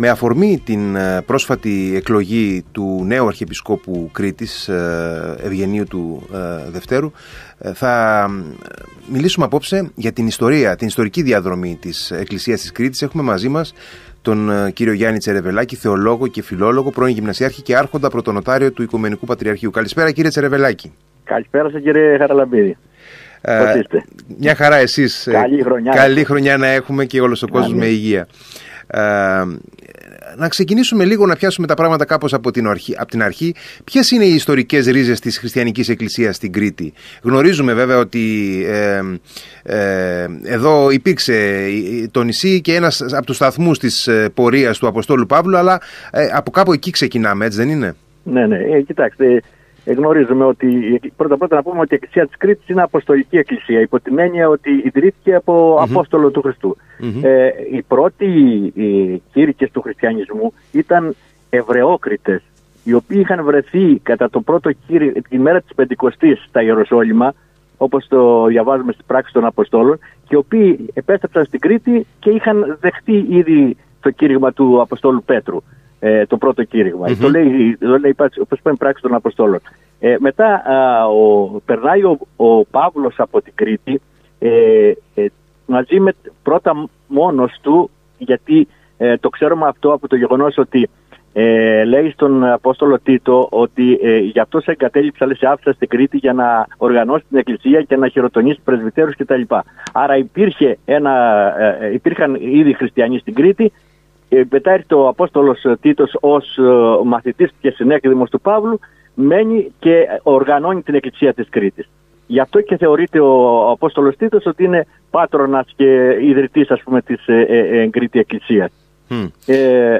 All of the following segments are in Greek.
Με αφορμή την ε, πρόσφατη εκλογή του νέου Αρχιεπισκόπου Κρήτης, ε, Ευγενίου του ε, Δευτέρου, θα μιλήσουμε απόψε για την ιστορία, την ιστορική διαδρομή της Εκκλησίας της Κρήτης. Έχουμε μαζί μας τον κύριο Γιάννη Τσερεβελάκη, θεολόγο και φιλόλογο, πρώην γυμνασιάρχη και άρχοντα πρωτονοτάριο του Οικουμενικού Πατριαρχείου. Καλησπέρα κύριε Τσερεβελάκη. Καλησπέρα σας κύριε Χαραλαμπίδη. Ε, μια χαρά εσείς. Καλή χρονιά. Καλή χρονιά να έχουμε και όλος ο κόσμος με υγεία. Ε, να ξεκινήσουμε λίγο να πιάσουμε τα πράγματα κάπως από την αρχή. Από την αρχή. Ποιες είναι οι ιστορικές ρίζες της χριστιανικής εκκλησίας στην Κρήτη; Γνωρίζουμε βέβαια ότι ε, ε, εδώ υπήρξε το νησί και ένας από τους σταθμούς της ε, πορείας του Αποστόλου Παύλου αλλά ε, από κάπου εκεί ξεκινάμε έτσι δεν είναι; Ναι, ναι. Ε, κοιτάξτε, γνωρίζουμε ότι πρώτα πρώτα να πούμε ότι η Εκκλησία της Κρήτης είναι Αποστολική Εκκλησία υπό την έννοια ότι ιδρύθηκε από Απόστολο του Χριστού. Ε, οι πρώτοι οι κήρυκες του χριστιανισμού ήταν Εβραιόκριτες οι οποίοι είχαν βρεθεί κατά το πρώτο κήρυ, τη μέρα της Πεντηκοστής στα Ιεροσόλυμα όπως το διαβάζουμε στις πράξεις των Αποστόλων και οι οποίοι επέστρεψαν στην Κρήτη και είχαν δεχτεί ήδη το κήρυγμα του Αποστόλου Πέτρου ε, το πρώτο κήρυγμα. Mm-hmm. Το λέει, το λέει όπως είπαμε πράξη των Αποστόλων. Ε, μετά α, ο, περνάει ο, ο Παύλος από την Κρήτη ε, ε, μαζί με πρώτα μόνος του γιατί ε, το ξέρουμε αυτό από το γεγονός ότι ε, λέει στον Απόστολο Τίτο ότι ε, γι' αυτό σε εγκατέλειψα λέει, σε άφησα στην Κρήτη για να οργανώσει την Εκκλησία και να χειροτονήσει πρεσβυτέρους κτλ. Άρα υπήρχε ένα, ε, υπήρχαν ήδη χριστιανοί στην Κρήτη ε, μετά έρχεται ο Απόστολος Τίτος ως ε, μαθητής και συνέκδημος του Παύλου, μένει και οργανώνει την Εκκλησία της Κρήτης. Γι' αυτό και θεωρείται ο Απόστολος Τίτος ότι είναι πάτρονας και ιδρυτής ας πούμε της ε, ε, ε Κρήτη Εκκλησίας. Ε,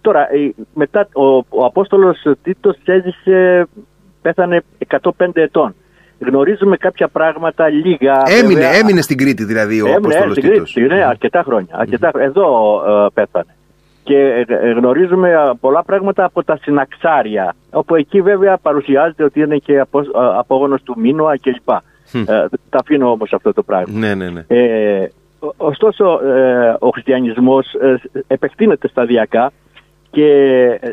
τώρα, μετά ο, ο Απόστολος Τίτος έζησε, πέθανε 105 ετών γνωρίζουμε κάποια πράγματα λίγα. Έμεινε, βέβαια. έμεινε στην Κρήτη δηλαδή ο έμεινε, Απόστολος στην Κρήτη, ναι, αρκετά χρόνια. Αρκετά, Εδώ ε, πέθανε. Και ε, γνωρίζουμε πολλά πράγματα από τα συναξάρια, όπου εκεί βέβαια παρουσιάζεται ότι είναι και απο, ε, απόγονος του Μίνωα κλπ. Ε, τα αφήνω όμως αυτό το πράγμα. Ναι, ναι, ναι. Ε, ωστόσο, ο χριστιανισμός επεκτείνεται σταδιακά και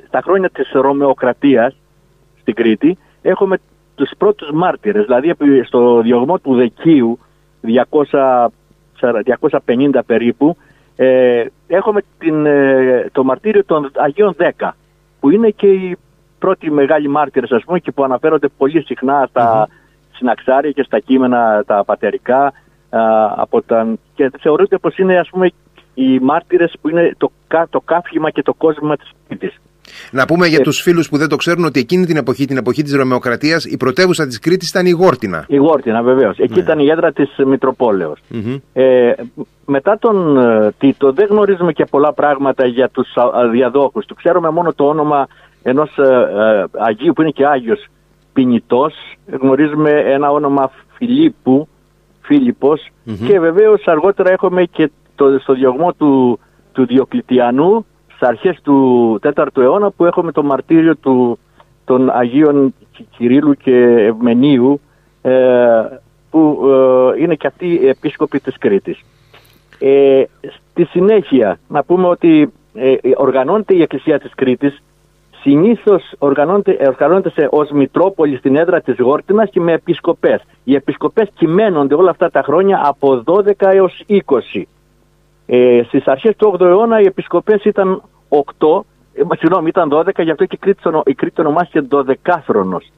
στα χρόνια της Ρωμαιοκρατίας στην Κρήτη έχουμε τους πρώτους μάρτυρες, δηλαδή στο διωγμό του Δεκίου 200, 250 περίπου ε, έχουμε την, ε, το μαρτύριο των Αγίων 10 που είναι και οι πρώτοι μεγάλοι μάρτυρες ας πούμε και που αναφέρονται πολύ συχνά στα συναξάρια και στα κείμενα τα πατερικά από τα, και θεωρείται πως είναι ας πούμε οι μάρτυρες που είναι το, το κάφημα και το κόσμο της Κρήτης. Να πούμε για ε, τους φίλους που δεν το ξέρουν ότι εκείνη την εποχή, την εποχή της Ρωμαιοκρατίας, η πρωτεύουσα της Κρήτης ήταν η Γόρτινα. Η Γόρτινα, βεβαίως. Εκεί ναι. ήταν η έδρα της μητροπολεω Ε, μετά τον ε, Τίτο δεν γνωρίζουμε και πολλά πράγματα για τους διαδόχους του. Ξέρουμε μόνο το όνομα ενός ε, ε, Αγίου που είναι και Άγιος Ποινητό. Γνωρίζουμε ένα όνομα Φιλίππου, και βεβαίως αργότερα έχουμε και το, στο διωγμό του, του Διοκλητιανού στις αρχές του 4ου αιώνα που έχουμε το μαρτύριο του, των Αγίων Κυρίλου και Ευμενίου ε, που ε, είναι και αυτοί οι επίσκοποι της Κρήτης. Ε, στη συνέχεια να πούμε ότι ε, οργανώνεται η Εκκλησία της Κρήτης συνήθως οργανώνεται, οργανώνεται σε, ως Μητρόπολη στην έδρα της Γόρτινας και με επισκοπές. Οι επισκοπές κυμαίνονται όλα αυτά τα χρόνια από 12 έως 20. Ε, στις αρχές του 8ου αιώνα οι επισκοπές ήταν 8, ε, συγγνώμη ήταν 12, γι' αυτό και η Κρήτη, η Κρήτη ονομάστηκε 12χρονος.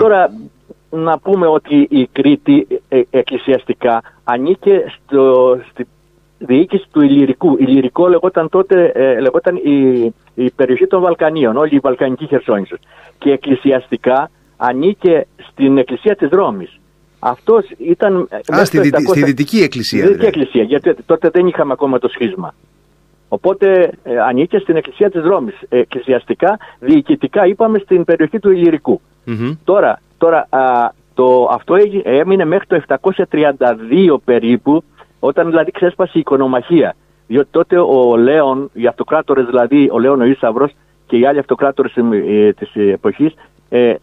Τώρα να πούμε ότι η Κρήτη ε, εκκλησιαστικά ανήκε στο, στη διοίκηση του Ηλυρικού. Ηλυρικό λεγόταν τότε ε, λεγόταν η, η περιοχή των Βαλκανίων, όλη η Βαλκανική Χερσόνησος. Και εκκλησιαστικά ανήκε στην Εκκλησία της Ρώμης. Αυτός ήταν. Α, στη, 700... στη Δυτική Εκκλησία. Στη Δυτική δηλαδή. Εκκλησία, γιατί τότε δεν είχαμε ακόμα το σχίσμα. Οπότε ε, ανήκε στην Εκκλησία της Ρώμης. Ε, εκκλησιαστικά, διοικητικά είπαμε στην περιοχή του ηλυρικου Τώρα, τώρα α, το, αυτό έμεινε μέχρι το 732 περίπου, όταν δηλαδή ξέσπασε η οικονομαχία. Διότι τότε ο Λέων, οι αυτοκράτορες δηλαδή, ο Λέων ο Ίσαυρος και οι άλλοι αυτοκράτορες ε, της εποχής, ε,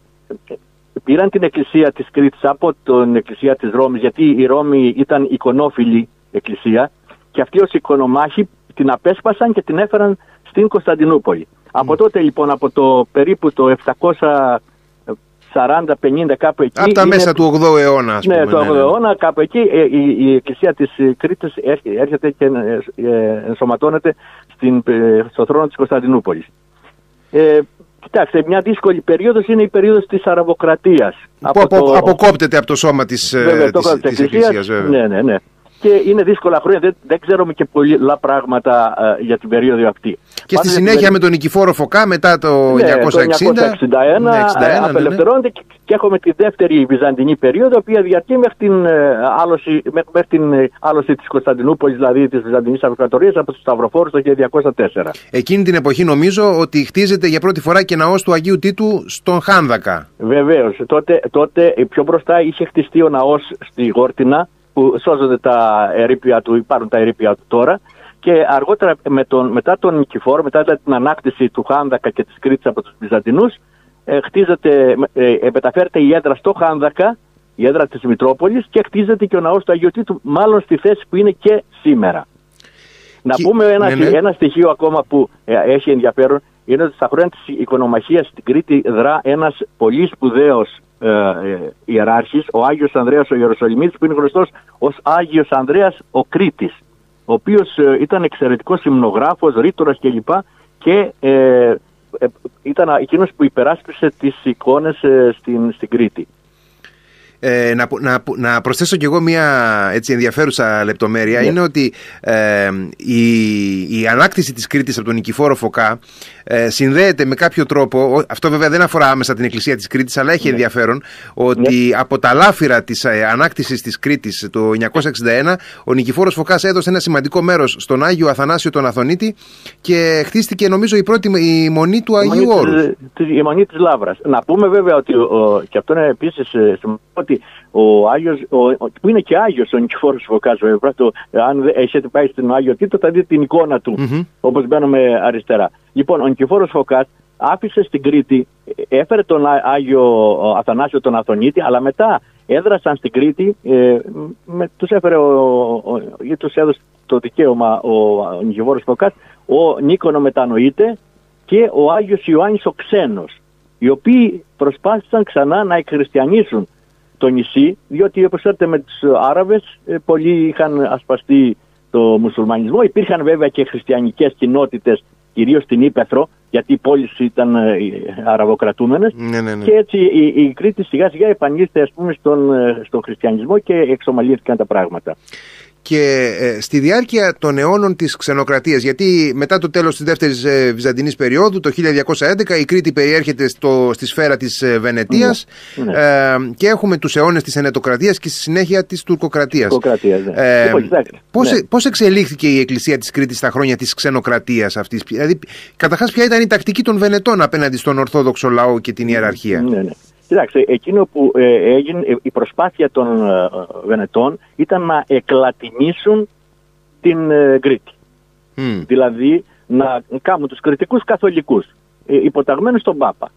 πήραν την εκκλησία της Κρήτης από την εκκλησία της Ρώμης γιατί η Ρώμη ήταν εικονόφιλη εκκλησία και αυτοί ως οικονομάχοι την απέσπασαν και την έφεραν στην Κωνσταντινούπολη. Από τότε λοιπόν, από το περίπου το 700 40-50 κάπου εκεί. Από τα μέσα του 8ου αιώνα, ας ναι, πούμε. του 8ου ναι, ναι. αιώνα, κάπου εκεί ε, η, η εκκλησία της ε, Κρήτης έρχε- έρχεται και ε, ε, ενσωματώνεται στην, ε, στο θρόνο της Κωνσταντινούπολης. Ε, κοιτάξτε, μια δύσκολη περίοδος είναι η περίοδος της Αραβοκρατίας. Που απο- αποκόπτεται από το σώμα της, ε, Βέβαια, το της, έδωσε της Εκκλησίας, βέβαια. Ναι, ναι, ναι. Και είναι δύσκολα χρόνια, δεν, δεν ξέρουμε και πολλά πράγματα ε, για την περίοδο αυτή. Και στη Πάντα συνέχεια την με τον Νικηφόρο Φωκά μετά το ναι, 960. το 961 Ναι, 61, ναι, ναι. απελευθερώνεται και- και έχουμε τη δεύτερη Βυζαντινή περίοδο, η οποία διαρκεί μέχρι την, ε, άλωση, μέχρι, μέχρι την ε, άλωση της Κωνσταντινούπολης, δηλαδή της Βυζαντινής Αυτοκρατορίας από τους Σταυροφόρους το 1204. Εκείνη την εποχή νομίζω ότι χτίζεται για πρώτη φορά και ναός του Αγίου Τίτου στον Χάνδακα. Βεβαίως. Τότε, τότε ε, πιο μπροστά είχε χτιστεί ο ναός στη Γόρτινα, που σώζονται τα ερήπια του, υπάρχουν τα ερήπια του τώρα. Και αργότερα, με τον, μετά τον Νικηφόρο, μετά δηλαδή την ανάκτηση του Χάνδακα και της Κρήτης από τους Βυζαντινούς, ε, χτίζεται, ε, ε, μεταφέρεται η έδρα στο Χάνδακα, η έδρα της Μητρόπολης και χτίζεται και ο ναός του Αγίου Τίτου, μάλλον στη θέση που είναι και σήμερα. Να Και- πούμε ένα, ναι, ναι. ένα στοιχείο ακόμα που ε, έχει ενδιαφέρον είναι ότι στα χρόνια της οικονομαχίας στην Κρήτη δρά ένας πολύ σπουδαίος ε, ε, ιεράρχης, ο Άγιος Ανδρέας ο Ιεροσολυμίτης που είναι γνωστός ως Άγιος Ανδρέας ο Κρήτης ο οποίος ε, ήταν εξαιρετικός υμνογράφος, ρήτορας κλπ. Και ε, ε, ήταν εκείνος που υπεράσπισε τις εικόνες ε, στην, στην Κρήτη. Ε, να, να, να προσθέσω κι εγώ μια έτσι, ενδιαφέρουσα λεπτομέρεια Ναι. είναι ότι ε, η, η ανάκτηση της Κρήτης από τον Νικηφόρο Φωκά ε, συνδέεται με κάποιο τρόπο, ο- αυτό βέβαια δεν αφορά άμεσα την εκκλησία της Κρήτης αλλά έχει ενδιαφέρον ότι από τα λάφυρα της ε, ανάκτησης της Κρήτης το 961 ο Νικηφόρος Φωκάς έδωσε ένα σημαντικό μέρος στον Άγιο Αθανάσιο τον Αθωνίτη και χτίστηκε νομίζω η πρώτη η μονή του Η Αγίου μονή Όρους. της- της- Η μονή της Λάβρας. Να πούμε βέβαια ότι, ο, και αυτό είναι επίσης ε, σημαντικό, ότι ο Άγιος, ο, ο- που είναι και Άγιος ο Νικηφόρος Φωκάς βέβαια, το, αν δε- έχετε πάει στην Άγιο Τίτο θα δείτε την εικόνα του, Μμμ. όπως μπαίνουμε αριστερά. Λοιπόν, ο Νικηφόρος Φωκάς άφησε στην Κρήτη, ε, έφερε τον Ά- Άγιο Αθανάσιο τον Αθωνίτη, αλλά μετά έδρασαν στην Κρήτη, ε, με, τους έφερε ο, ο, ή τους έδωσε το δικαίωμα ο, ο Νικηφόρος Φωκάς, ο Νίκονο μετανοείται και ο Άγιος Ιωάννης ο Ξένος, οι οποίοι προσπάθησαν ξανά να εκχριστιανίσουν το νησί, διότι όπως ξέρετε με τους Άραβες ε, πολλοί είχαν ασπαστεί το μουσουλμανισμό. Υπήρχαν βέβαια και χριστιανικές κοινότητες, κυρίως στην Ήπεθρο, γιατί οι πόλεις ήταν ε, αραβοκρατούμενες. Ναι, ναι, ναι. Και έτσι η, η Κρήτη σιγά σιγά επανήλθε ας πούμε στον, ε, στον χριστιανισμό και εξομαλύνθηκαν τα πράγματα. Και ε, στη διάρκεια των αιώνων της ξενοκρατίας γιατί μετά το τέλος της δεύτερης ε, Βυζαντινής περίοδου το 1211 η Κρήτη περιέρχεται στο, στη σφαίρα της ε, Βενετίας Ναι. ε, και έχουμε τους αιώνες της Ενετοκρατίας και στη συνέχεια της Τουρκοκρατίας. Τουρκοκρατίας, ναι. Ε, Λοιπόν, κοιτάξτε, πώς, ναι. πώς εξελίχθηκε η Εκκλησία της Κρήτης στα χρόνια της ξενοκρατίας αυτής; Δηλαδή καταρχάς ποια ήταν η τακτική των Βενετών απέναντι στον Ορθόδοξο λαό και την ιεραρχία; Ναι, ναι. Κοιτάξτε, εκείνο που ε, έγινε, ε, η προσπάθεια των ε, Βενετών ήταν να εκλατινίσουν την ε, Κρήτη. Μμ. Δηλαδή να κάνουν τους κριτικούς καθολικούς, ε, υποταγμένους στον Πάπα.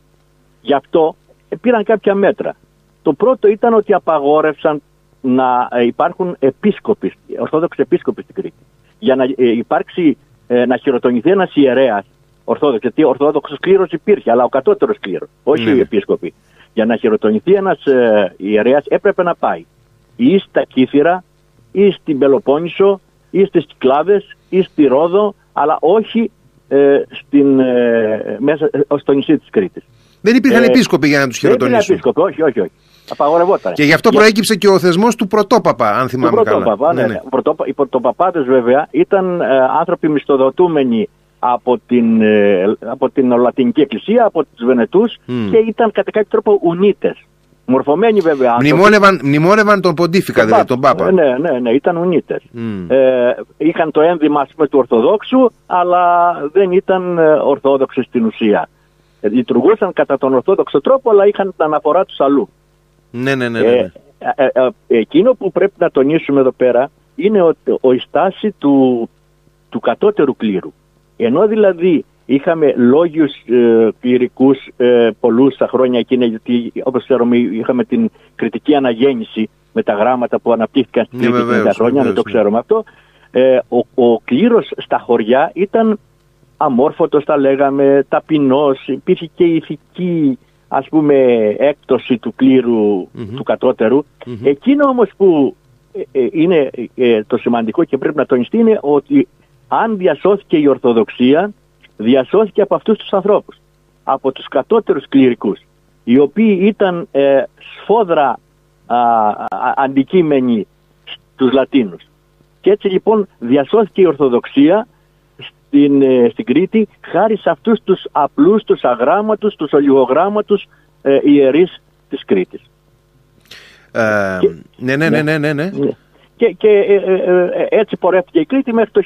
Γι' αυτό ε, πήραν κάποια μέτρα. Το πρώτο ήταν ότι απαγόρευσαν να ε, υπάρχουν επίσκοποι, ορθόδοξοι επίσκοποι στην Κρήτη. Για να ε, υπάρξει, ε, να χειροτονηθεί ένας ιερέας ορθόδοξος, γιατί ο ορθόδοξος κλήρος υπήρχε, αλλά ο κατώτερος κλήρος, όχι Ναι. οι επίσκοποι. Για να χειροτονηθεί ένας ε, ιερέας έπρεπε να πάει ή στα Κύθυρα, ή στην Πελοπόννησο, ή στις Κυκλάδες, ή στη Ρόδο, αλλά όχι ε, στην, ε, μέσα, ε, στο νησί της Κρήτης. Δεν υπήρχαν Ε, επίσκοποι για να τους Δεν υπήρχε χειροτονήσουν. επίσκοπο, όχι, όχι, όχι. Απαγορευόταν. Και γι' αυτό Για- προέκυψε και ο θεσμός του Πρωτόπαπα, αν του θυμάμαι καλά. πρωτόπαπα, ναι, ναι. Πρωτόπα- Οι πρωτοπαπάδες βέβαια ήταν ε, άνθρωποι μισθοδοτούμενοι από την, ε, από την Λατινική Εκκλησία, από τους Βενετούς Μμ. και ήταν κατά κάποιο τρόπο ουνίτες. Μορφωμένοι βέβαια άνθρωποι. Μνημόνευαν, μνημόνευαν τον Ποντίφικα, Τον δηλαδή τον Πάπα. Ναι, ναι, ναι, ήταν ουνίτες. Μμ. Ε, είχαν το ένδυμα ας πούμε, του Ορθοδόξου, αλλά δεν ήταν ε, Ορθόδοξοι στην ουσία. Ε, λειτουργούσαν κατά τον Ορθόδοξο τρόπο, αλλά είχαν την αναφορά τους αλλού. Ναι, ναι, ναι. ναι, Ε, ναι. ε, ε, ε, εκείνο που πρέπει να τονίσουμε εδώ πέρα είναι ο, ο, η στάση του, του κατώτερου κλήρου. Ενώ δηλαδή είχαμε λόγιους ε, κληρικούς ε, πολλούς στα χρόνια εκείνα, γιατί όπως ξέρουμε είχαμε την κριτική αναγέννηση με τα γράμματα που αναπτύχθηκαν στην Ναι, Κρήτη εκείνα τα βεβαίως, χρόνια, δεν βεβαίως, το ναι. ξέρουμε αυτό. ε, ο, ο κλήρος στα χωριά ήταν αμόρφωτος θα λέγαμε, ταπεινός, υπήρχε και ηθική ας πούμε έκπτωση του κλήρου του κατώτερου. Εκείνο όμως που ε, ε, είναι ε, το σημαντικό και πρέπει να τονιστεί είναι ότι αν διασώθηκε η Ορθοδοξία, διασώθηκε από αυτούς τους ανθρώπους, από τους κατώτερους κληρικούς, οι οποίοι ήταν σφόδρα α, αντικείμενοι στους Λατίνους. Και έτσι λοιπόν διασώθηκε η Ορθοδοξία στην, στην Κρήτη χάρη σε αυτούς τους απλούς, τους αγράμματους, τους ολιγογράμματους ε, ιερείς της Κρήτης. Ε, ναι, ναι, ναι, ναι, ναι, ναι. Και, και ε, ε, έτσι πορεύτηκε η Κρήτη μέχρι το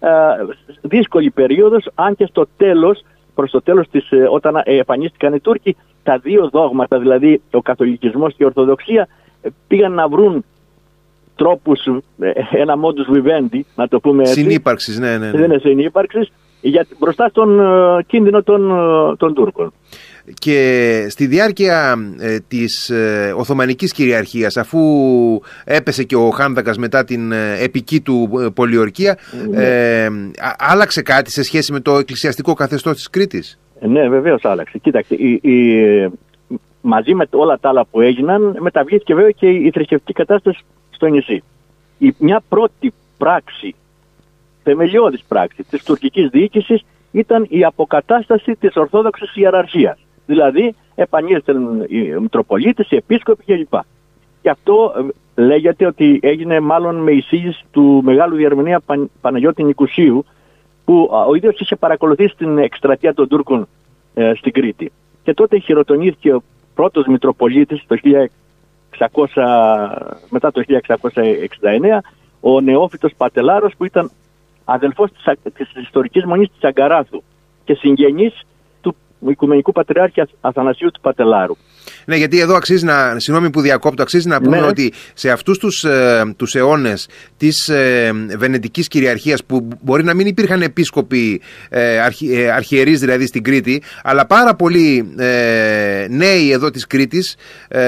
1669, δύσκολη περίοδος, αν και στο τέλος, προς το τέλος της, όταν επανίστηκαν οι Τούρκοι, τα δύο δόγματα, δηλαδή ο καθολικισμός και η Ορθοδοξία, πήγαν να βρουν τρόπους, ένα modus vivendi, να το πούμε έτσι. Συνύπαρξης, ναι, ναι. ναι. Δεν είναι συνύπαρξης, για, μπροστά στον κίνδυνο των, των Τούρκων και στη διάρκεια ε, της ε, Οθωμανικής κυριαρχίας αφού έπεσε και ο Χάνδακας μετά την ε, επική του ε, πολιορκία ναι. άλλαξε κάτι σε σχέση με το εκκλησιαστικό καθεστώς της Κρήτης; Ναι βεβαίως άλλαξε Κοίταξε η, μαζί με όλα τα άλλα που έγιναν μεταβλήθηκε βέβαια και η θρησκευτική κατάσταση στο νησί η, μια πρώτη πράξη θεμελιώδης πράξη της τουρκικής διοίκησης ήταν η αποκατάσταση της Ορθόδοξης Ιεραρχίας. Δηλαδή επανήλθαν οι Μητροπολίτες, οι Επίσκοποι κλπ. Και αυτό ε, λέγεται ότι έγινε μάλλον με εισήγηση του μεγάλου διαρμηνία Παναγιώτη Νικουσίου που ο ίδιος είχε παρακολουθήσει την εκστρατεία των Τούρκων ε, στην Κρήτη. Και τότε χειροτονήθηκε ο πρώτος Μητροπολίτης το 1600, μετά το 1669 ο νεόφυτος Πατελάρος που ήταν αδελφός της, της ιστορικής μονής της Αγκαράθου και συγγενής Οικουμενικού Πατριάρχη Αθανασίου του Πατελάρου. Ναι, γιατί εδώ αξίζει να, συγγνώμη που διακόπτω, αξίζει να πούμε ναι. ότι σε αυτούς τους, ε, τους αιώνες της ε, βενετικής κυριαρχίας που μπορεί να μην υπήρχαν επίσκοποι ε, αρχι, ε, αρχιερείς δηλαδή στην Κρήτη, αλλά πάρα πολλοί ε, νέοι εδώ της Κρήτης ε,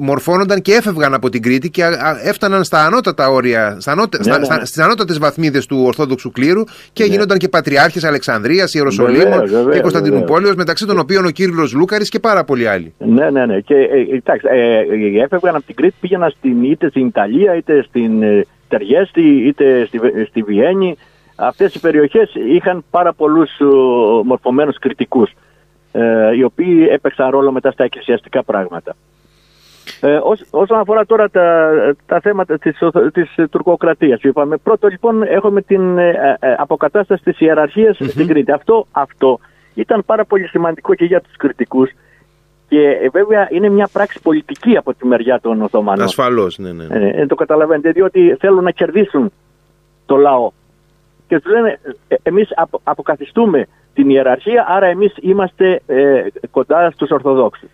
μορφώνονταν και έφευγαν από την Κρήτη και έφταναν στα ανώτατα όρια, στα, ανώτε, ναι, ναι. στις ανώτατες βαθμίδες του Ορθόδοξου κλήρου και ναι. γίνονταν και πατριάρχες Αλεξανδρίας, Ιεροσολύμων και Κωνσταντινούπολης μεταξύ των οποίων ο Κύριλος Λούκαρης και πάρα πολλοί άλλοι. Ναι, ναι, ναι. Και ε, εντάξει, ε, ε, έφευγαν από την Κρήτη, πήγαιναν στην, είτε στην Ιταλία, είτε στην ε, Τεριέστη, είτε στη, στη Βιέννη. Αυτές οι περιοχές είχαν πάρα πολλούς ε, μορφωμένους κριτικούς, ε, οι οποίοι έπαιξαν ρόλο μετά στα εκκλησιαστικά πράγματα. Ε, όσον αφορά τώρα τα, τα θέματα της, της τουρκοκρατίας, είπαμε, πρώτο λοιπόν έχουμε την ε, ε, αποκατάσταση της ιεραρχίας στην Κρήτη. Αυτό, αυτό ήταν πάρα πολύ σημαντικό και για τους κριτικούς, και ε, βέβαια είναι μια πράξη πολιτική από τη μεριά των Οθωμανών. Ασφαλώς, ναι, ναι. Ε, ε, το καταλαβαίνετε, διότι θέλουν να κερδίσουν το λαό. Και τους λένε, ε, εμείς αποκαθιστούμε την ιεραρχία, άρα εμείς είμαστε ε, κοντά στους Ορθοδόξους.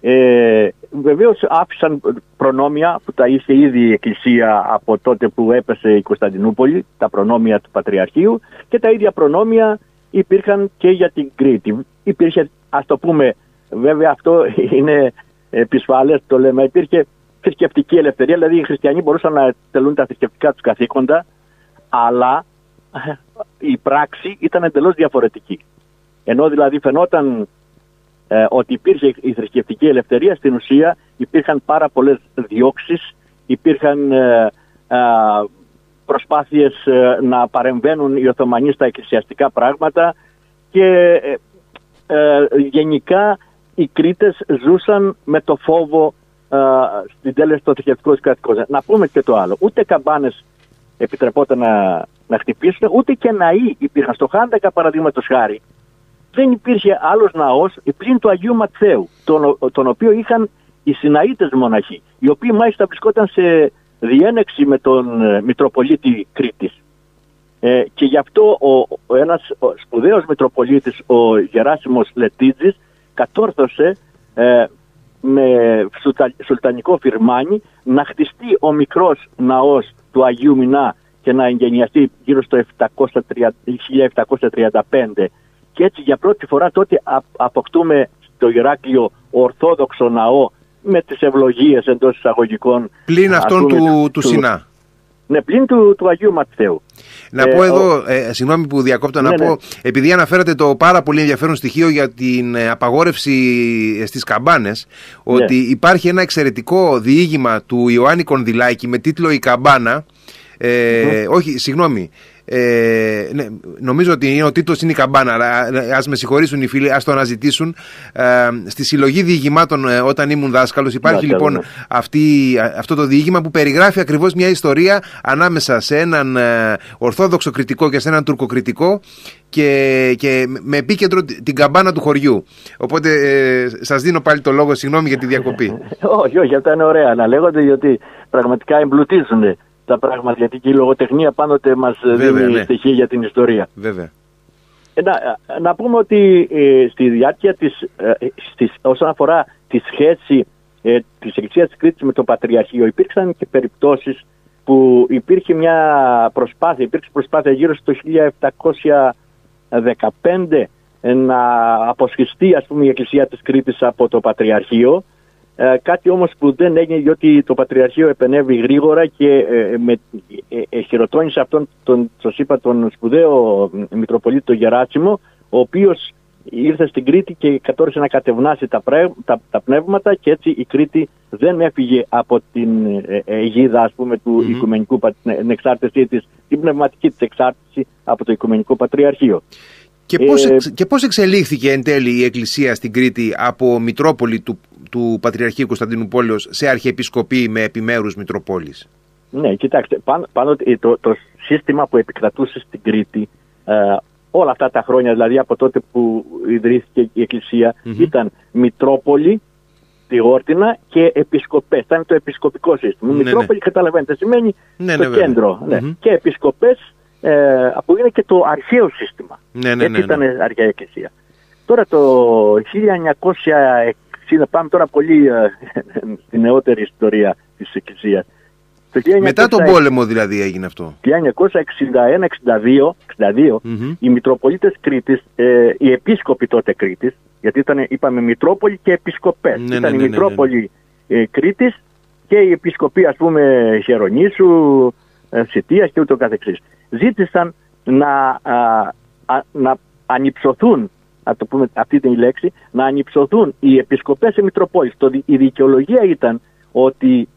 Ε, Βεβαίως άφησαν προνόμια που τα είχε ήδη η Εκκλησία από τότε που έπεσε η Κωνσταντινούπολη, τα προνόμια του Πατριαρχείου και τα ίδια προνόμια υπήρχαν και για την Κρήτη. Υπήρχε, ας το πούμε, Βέβαια αυτό είναι επισφαλέ, το λέμε. Υπήρχε θρησκευτική ελευθερία, δηλαδή οι χριστιανοί μπορούσαν να τελούν τα θρησκευτικά τους καθήκοντα, αλλά η πράξη ήταν εντελώς διαφορετική. Ενώ δηλαδή φαινόταν ε, ότι υπήρχε η θρησκευτική ελευθερία, στην ουσία υπήρχαν πάρα πολλές διώξεις, υπήρχαν ε, ε, προσπάθειες να παρεμβαίνουν οι Οθωμανοί στα εκκλησιαστικά πράγματα και γενικά οι Κρήτες ζούσαν με το φόβο α, στην τέλεση των θρησκευτικών κρατικών. Να πούμε και το άλλο. Ούτε καμπάνες επιτρεπόταν να, να χτυπήσουν, ούτε και ναοί υπήρχαν. Στο Χάντακα, παραδείγματος χάρη, δεν υπήρχε άλλος ναός πλην του Αγίου Ματθαίου, τον, τον οποίο είχαν οι Συναΐτες μοναχοί, οι οποίοι μάλιστα βρισκόταν σε διένεξη με τον ε, Μητροπολίτη Κρήτης. Ε, και γι' αυτό ο, ο ένας ο σπουδαίος Μητροπολίτης, ο Γεράσιμος Λετίτζης, κατόρθωσε ε, με σουλτανικό φυρμάνι να χτιστεί ο μικρός ναός του Αγίου Μινά και να εγγενιαστεί γύρω στο 1735 και έτσι για πρώτη φορά τότε αποκτούμε στο Ηράκλειο ορθόδοξο ναό με τις ευλογίες εντός εισαγωγικών. Πλην αυτών του, τους, του, Σινά Ναι, πλην του, του Αγίου Ματθαίου. Να πω εδώ, ε, συγγνώμη που διακόπτω, να ναι, πω, ναι. επειδή αναφέρατε το πάρα πολύ ενδιαφέρον στοιχείο για την απαγόρευση στις καμπάνες, ότι υπάρχει ένα εξαιρετικό διήγημα του Ιωάννη Κονδυλάκη με τίτλο «Η καμπάνα», ε, Όχι, συγγνώμη. Ε, ναι, νομίζω ότι είναι, ο τίτλο είναι η καμπάνα, αλλά ας με συγχωρήσουν οι φίλοι, ας το αναζητήσουν. Ε, στη συλλογή διηγημάτων, ε, όταν ήμουν δάσκαλος, υπάρχει λοιπόν αυτή, αυτό το διήγημα που περιγράφει ακριβώς μια ιστορία ανάμεσα σε έναν ε, Ορθόδοξο κριτικό και σε έναν Τουρκοκριτικό και, και με επίκεντρο την καμπάνα του χωριού. Οπότε ε, σας δίνω πάλι το λόγο, συγγνώμη για τη διακοπή. όχι, όχι, αυτά είναι ωραία να λέγονται, γιατί πραγματικά εμπλουτίζουν τα πράγματα, γιατί και η λογοτεχνία πάντοτε μας δίνει ναι. στοιχεία για την ιστορία. Βέβαια. Ε, να, να πούμε ότι ε, στη διάρκεια της, ε, στις, όσον αφορά τη σχέση ε, της Εκκλησίας της Κρήτης με το Πατριαρχείο υπήρξαν και περιπτώσεις που υπήρχε μια προσπάθεια, υπήρξε προσπάθεια γύρω στο 1715 να αποσχιστεί ας πούμε η Εκκλησία της Κρήτης από το Πατριαρχείο ε, κάτι όμως που δεν έγινε διότι το Πατριαρχείο επενεύει γρήγορα και ε, με, ε, χειροτώνησε αυτόν τον, σας είπα, τον σπουδαίο Μητροπολίτη τον Γεράτσιμο, ο οποίος ήρθε στην Κρήτη και κατόρθωσε να κατευνάσει τα, τα, τα, πνεύματα και έτσι η Κρήτη δεν έφυγε από την αιγίδα ας πούμε του mm-hmm. οικουμενικού την εξάρτησή της, την πνευματική της εξάρτηση από το Οικουμενικό Πατριαρχείο. Και πώς, ε, και πώς εξελίχθηκε εν τέλει η Εκκλησία στην Κρήτη από Μητρόπολη του, του Πατριαρχείου Κωνσταντινούπολεως σε Αρχιεπισκοπή με επιμέρους Μητροπόλεις. Ναι, κοιτάξτε, πάνω, πάνω το, το σύστημα που επικρατούσε στην Κρήτη ε, όλα αυτά τα χρόνια, δηλαδή από τότε που ιδρύθηκε η εκκλησια ήταν Μητρόπολη, Τιγόρτινα και επισκοπές. Ήταν το επισκοπικό σύστημα. Ναι, ναι. Μητρόπολη, ναι. καταλαβαίνετε, σημαίνει ναι, το ναι, κέντρο. Ναι. Και επισκοπές ε, που είναι και το αρχαίο σύστημα. Ναι, ναι, Έτσι ναι, ήταν αρχαία εκκλησία. Τώρα το 1960, πάμε τώρα πολύ ε, στην νεότερη ιστορία της εκκλησίας. Το 1960, Μετά τον πόλεμο δηλαδή έγινε αυτό. 1961-62 62, οι Μητροπολίτες Κρήτης, ε, οι επίσκοποι τότε Κρήτης, γιατί ήταν, είπαμε Μητρόπολη και Επισκοπές. Ναι, ήταν ναι, η ναι, Μητρόπολη ε, Κρήτης και η Επισκοπή ας πούμε Χερονήσου, ε, Σιτίας και ούτω καθεξής. Ζήτησαν να, α, να ανυψωθούν, να το πούμε αυτή την λέξη, να ανυψωθούν οι επισκοπές σε Μητροπόλεις. Το, η δικαιολογία ήταν ότι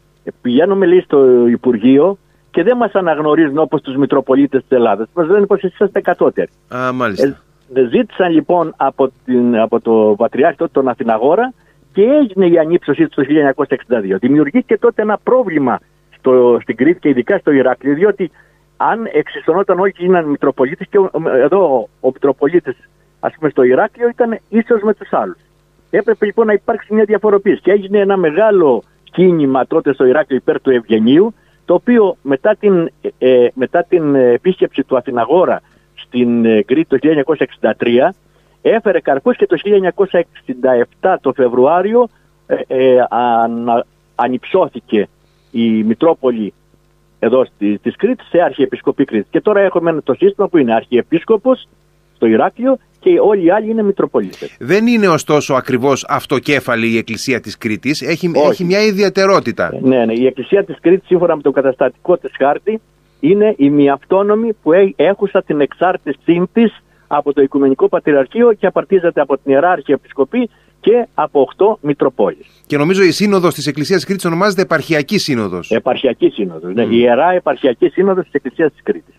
πηγαίνουμε λέει στο Υπουργείο και δεν μας αναγνωρίζουν όπως τους Μητροπολίτες της Ελλάδας. Μας λένε πως εσείς είστε κατώτεροι. Α, μάλιστα. Ε, ζήτησαν λοιπόν από, την, από το Πατριάρχη τον Αθηναγόρα και έγινε η ανύψωσή του το 1962. Δημιουργήθηκε τότε ένα πρόβλημα στο, στην Κρήτη και ειδικά στο Ηράκλειο, διότι αν εξισωνόταν όλοι και γίναν Μητροπολίτε, και εδώ ο Μητροπολίτης, ας πούμε, στο Ηράκλειο ήταν ίσο με τους άλλους. Έπρεπε λοιπόν να υπάρξει μια διαφοροποίηση και έγινε ένα μεγάλο κίνημα τότε στο Ηράκλειο υπέρ του Ευγενίου, το οποίο μετά την, ε, μετά την επίσκεψη του Αθηναγόρα στην ε, Κρήτη το 1963 έφερε καρπούς και το 1967 το Φεβρουάριο ε, ε, ανυψώθηκε η Μητρόπολη εδώ στη, της Κρήτης σε Αρχιεπισκοπή Κρήτης. Και τώρα έχουμε το σύστημα που είναι Αρχιεπίσκοπος στο Ηράκλειο και όλοι οι άλλοι είναι Μητροπολίτες. Δεν είναι ωστόσο ακριβώς αυτοκέφαλη η Εκκλησία της Κρήτης, έχει, έχει μια ιδιαιτερότητα. Ναι, ναι, η Εκκλησία της Κρήτης σύμφωνα με το καταστατικό της χάρτη είναι η μη αυτόνομη που έχουσα την εξάρτησή της από το Οικουμενικό Πατριαρχείο και απαρτίζεται από την Ιερά Αρχιεπισκοπή και από 8 Μητροπόλεις. Και νομίζω η σύνοδος της Εκκλησίας Κρήτης ονομάζεται Επαρχιακή Σύνοδος. Επαρχιακή Σύνοδος. Ναι, η Ιερά Επαρχιακή Σύνοδος της Εκκλησίας της Κρήτης.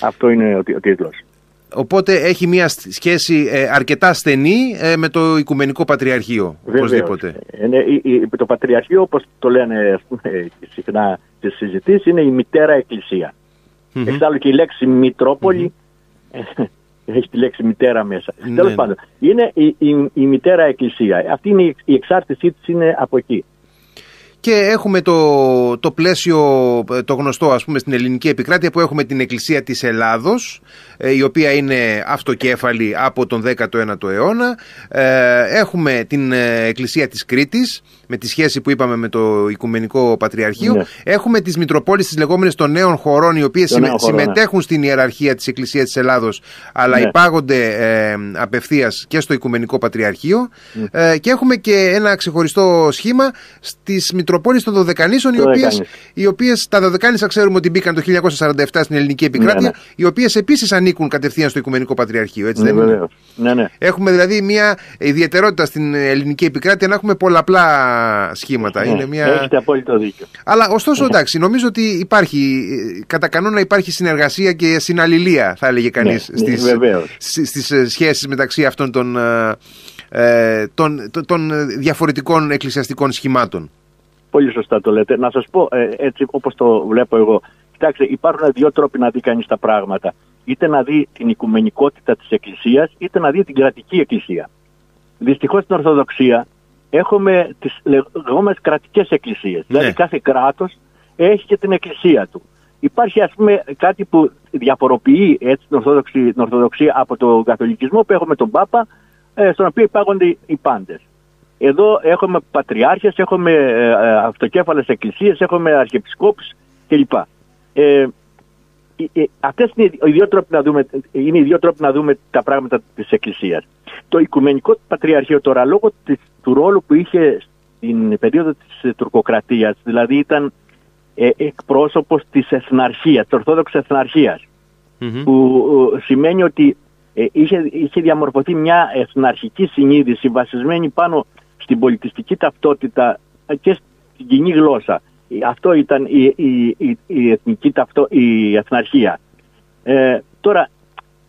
Αυτό είναι ο, ο τίτλος. Οπότε έχει μια σχέση ε, αρκετά στενή ε, με το Οικουμενικό Πατριαρχείο. Οπωσδήποτε. Ε, ναι, το Πατριαρχείο, όπως το λένε συχνά στις συζητήσεις, είναι η μητέρα Εκκλησία. Mm-hmm. Εξάλλου και η λέξη Μητρόπολη έχει τη λέξη μητέρα μέσα. Ναι. Τέλος πάντων, είναι η, η, η, μητέρα εκκλησία. Αυτή είναι η, η εξάρτησή της είναι από εκεί. Και έχουμε το, το πλαίσιο το γνωστό ας πούμε στην ελληνική επικράτεια που έχουμε την Εκκλησία της Ελλάδος ε, η οποία είναι αυτοκέφαλη από τον 19ο αιώνα. Ε, έχουμε την ε, Εκκλησία της Κρήτης με τη σχέση που είπαμε με το Οικουμενικό Πατριαρχείο. Ναι. Έχουμε τις Μητροπόλεις τις λεγόμενες των νέων χωρών οι οποίες ναι. συμμετέχουν στην ιεραρχία της Εκκλησίας της Ελλάδος αλλά ναι. υπάγονται ε, απευθείας και στο Οικουμενικό Πατριαρχείο. Ναι. και έχουμε και ένα ξεχωριστό σχήμα στις Μητροπόλεις Μητροπόλεις των Δωδεκανήσων, οι οποίες, οι οποίες, τα Δωδεκάνησα ξέρουμε ότι μπήκαν το 1947 στην ελληνική επικράτεια, ναι, ναι. οι οποίες επίσης ανήκουν κατευθείαν στο Οικουμενικό Πατριαρχείο, έτσι δεν είναι; Ναι, ναι. Έχουμε δηλαδή μια ιδιαιτερότητα στην ελληνική επικράτεια να έχουμε πολλαπλά σχήματα. Ναι, είναι μια... Έχετε απόλυτο δίκιο. Αλλά ωστόσο, εντάξει, νομίζω ότι υπάρχει, κατά κανόνα υπάρχει συνεργασία και συναλληλία, θα έλεγε κανείς, ναι, στις, στις σχέσεις μεταξύ αυτών των ε, των, των διαφορετικών εκκλησιαστικών σχημάτων. Πολύ σωστά το λέτε. Να σας πω ε, έτσι όπως το βλέπω εγώ. Κοιτάξτε, υπάρχουν δύο τρόποι να δει κανείς τα πράγματα. Είτε να δει την οικουμενικότητα της Εκκλησίας, είτε να δει την κρατική Εκκλησία. Δυστυχώς στην Ορθοδοξία έχουμε τις λεγόμενες κρατικές εκκλησίες. Ναι. Δηλαδή κάθε κράτος έχει και την εκκλησία του. Υπάρχει ας πούμε κάτι που διαφοροποιεί έτσι, την, Ορθοδοξία, την Ορθοδοξία από τον Καθολικισμό που έχουμε τον Πάπα ε, στον οποίο υπάγονται οι πάντες. Εδώ έχουμε πατριάρχες, έχουμε ε, ε, αυτοκέφαλες εκκλησίες, έχουμε αρχιεπισκόπους κλπ. Ε, αυτές είναι οι, δύο τρόποι να δούμε, είναι οι δύο τρόποι να δούμε τα πράγματα της Εκκλησίας. Το Οικουμενικό Πατριαρχείο τώρα λόγω της, του ρόλου που είχε στην περίοδο της τουρκοκρατίας, δηλαδή ήταν ε, εκπρόσωπος της εθναρχίας, της Ορθόδοξης που σημαίνει ότι ε, είχε, είχε διαμορφωθεί μια εθναρχική συνείδηση βασισμένη πάνω στην πολιτιστική ταυτότητα και στην κοινή γλώσσα. Αυτό ήταν η, η, η, εθνική ταυτό, η εθναρχία. Ε, τώρα,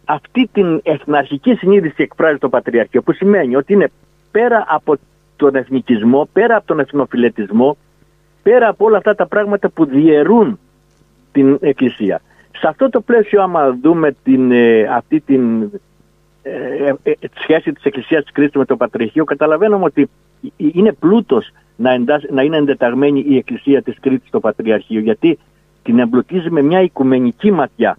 αυτή την εθναρχική συνείδηση εκφράζει το Πατριαρχείο, που σημαίνει ότι είναι πέρα από τον εθνικισμό, πέρα από τον εθνοφιλετισμό, πέρα από όλα αυτά τα πράγματα που διαιρούν την Εκκλησία. Σε αυτό το πλαίσιο άμα δούμε την, ε, αυτή την ε, ε, σχέση της Εκκλησίας της Κρίστου με το Πατριαρχείο καταλαβαίνουμε ότι είναι πλούτος να, να είναι εντεταγμένη η Εκκλησία της Κρήτης στο Πατριαρχείο γιατί την εμπλουτίζει με μια οικουμενική ματιά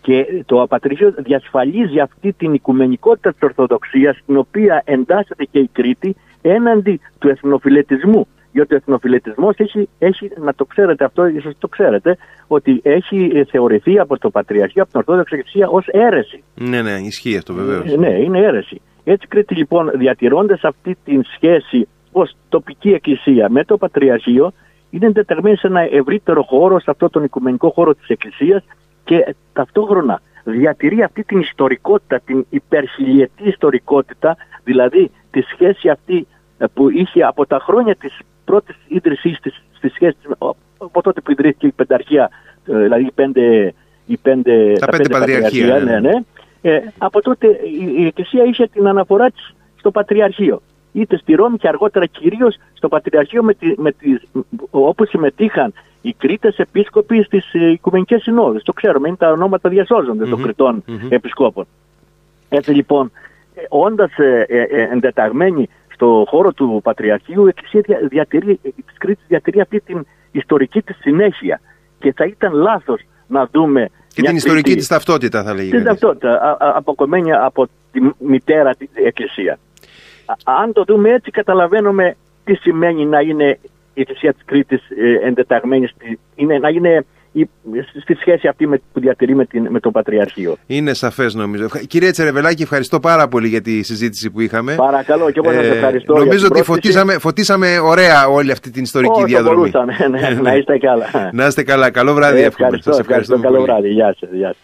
και το Πατριαρχείο διασφαλίζει αυτή την οικουμενικότητα της Ορθοδοξίας στην οποία εντάσσεται και η Κρήτη έναντι του εθνοφιλετισμού γιατί ο εθνοφιλετισμός έχει, έχει, να το ξέρετε αυτό, ίσως το ξέρετε, ότι έχει θεωρηθεί από το Πατριαρχείο, από την Ορθόδοξη Εκκλησία ως αίρεση. Ναι, ναι, ισχύει αυτό βεβαίως. Ε, ναι, είναι αίρεση. Έτσι Κρήτη λοιπόν διατηρώντας αυτή τη σχέση ως τοπική εκκλησία με το Πατριαρχείο, είναι εντεταγμένη σε ένα ευρύτερο χώρο, σε αυτό τον οικουμενικό χώρο της Εκκλησίας και ταυτόχρονα διατηρεί αυτή την ιστορικότητα, την υπερχιλιετή ιστορικότητα, δηλαδή τη σχέση αυτή ε, που είχε από τα χρόνια της πρώτης ίδρυσής της στη σχέσης από τότε που ιδρύθηκε η πενταρχία, ε, δηλαδή οι πέντε, οι πέντε, τα, τα πέντε, πατριαρχία. Ναι, ναι. ναι. Ε, από τότε η, Εκκλησία είχε την αναφορά της στο Πατριαρχείο. Είτε στη Ρώμη και αργότερα κυρίως στο Πατριαρχείο με τη, με τις, όπου συμμετείχαν οι Κρήτες επίσκοποι στις ε, Οικουμενικές Συνόδους. Το ξέρουμε, είναι τα ονόματα διασώζονται των Κρητών mm-hmm. επισκόπων. Έτσι λοιπόν, ε, όντας ε, ε, εντεταγμένοι στο χώρο του Πατριαρχείου η Εκκλησία διατηρεί, της Κρήτης διατηρεί αυτή την ιστορική της συνέχεια και θα ήταν λάθος να δούμε και την ιστορική της ταυτότητα θα λέγει. Την ταυτότητα, αποκομμένη από τη μητέρα της Εκκλησίας. Αν το δούμε έτσι καταλαβαίνουμε τι σημαίνει να είναι η Εκκλησία της Κρήτης ε, εντεταγμένη, είναι, να είναι στη σχέση αυτή με, που διατηρεί με, την, με το Πατριαρχείο. Είναι σαφές νομίζω. Κύριε Τσερεβελάκη, ευχαριστώ πάρα πολύ για τη συζήτηση που είχαμε. Παρακαλώ, και εγώ ε, σα ευχαριστώ. Νομίζω ότι φωτίσαμε, φωτίσαμε ωραία όλη αυτή την ιστορική Όσο διαδρομή. Μπορούσαμε, ναι, ναι, να είστε καλά. να είστε καλά. Καλό βράδυ, ε, ευχαριστώ, ευχαριστώ, ευχαριστώ, Καλό βράδυ. Γεια σας. Γεια σας.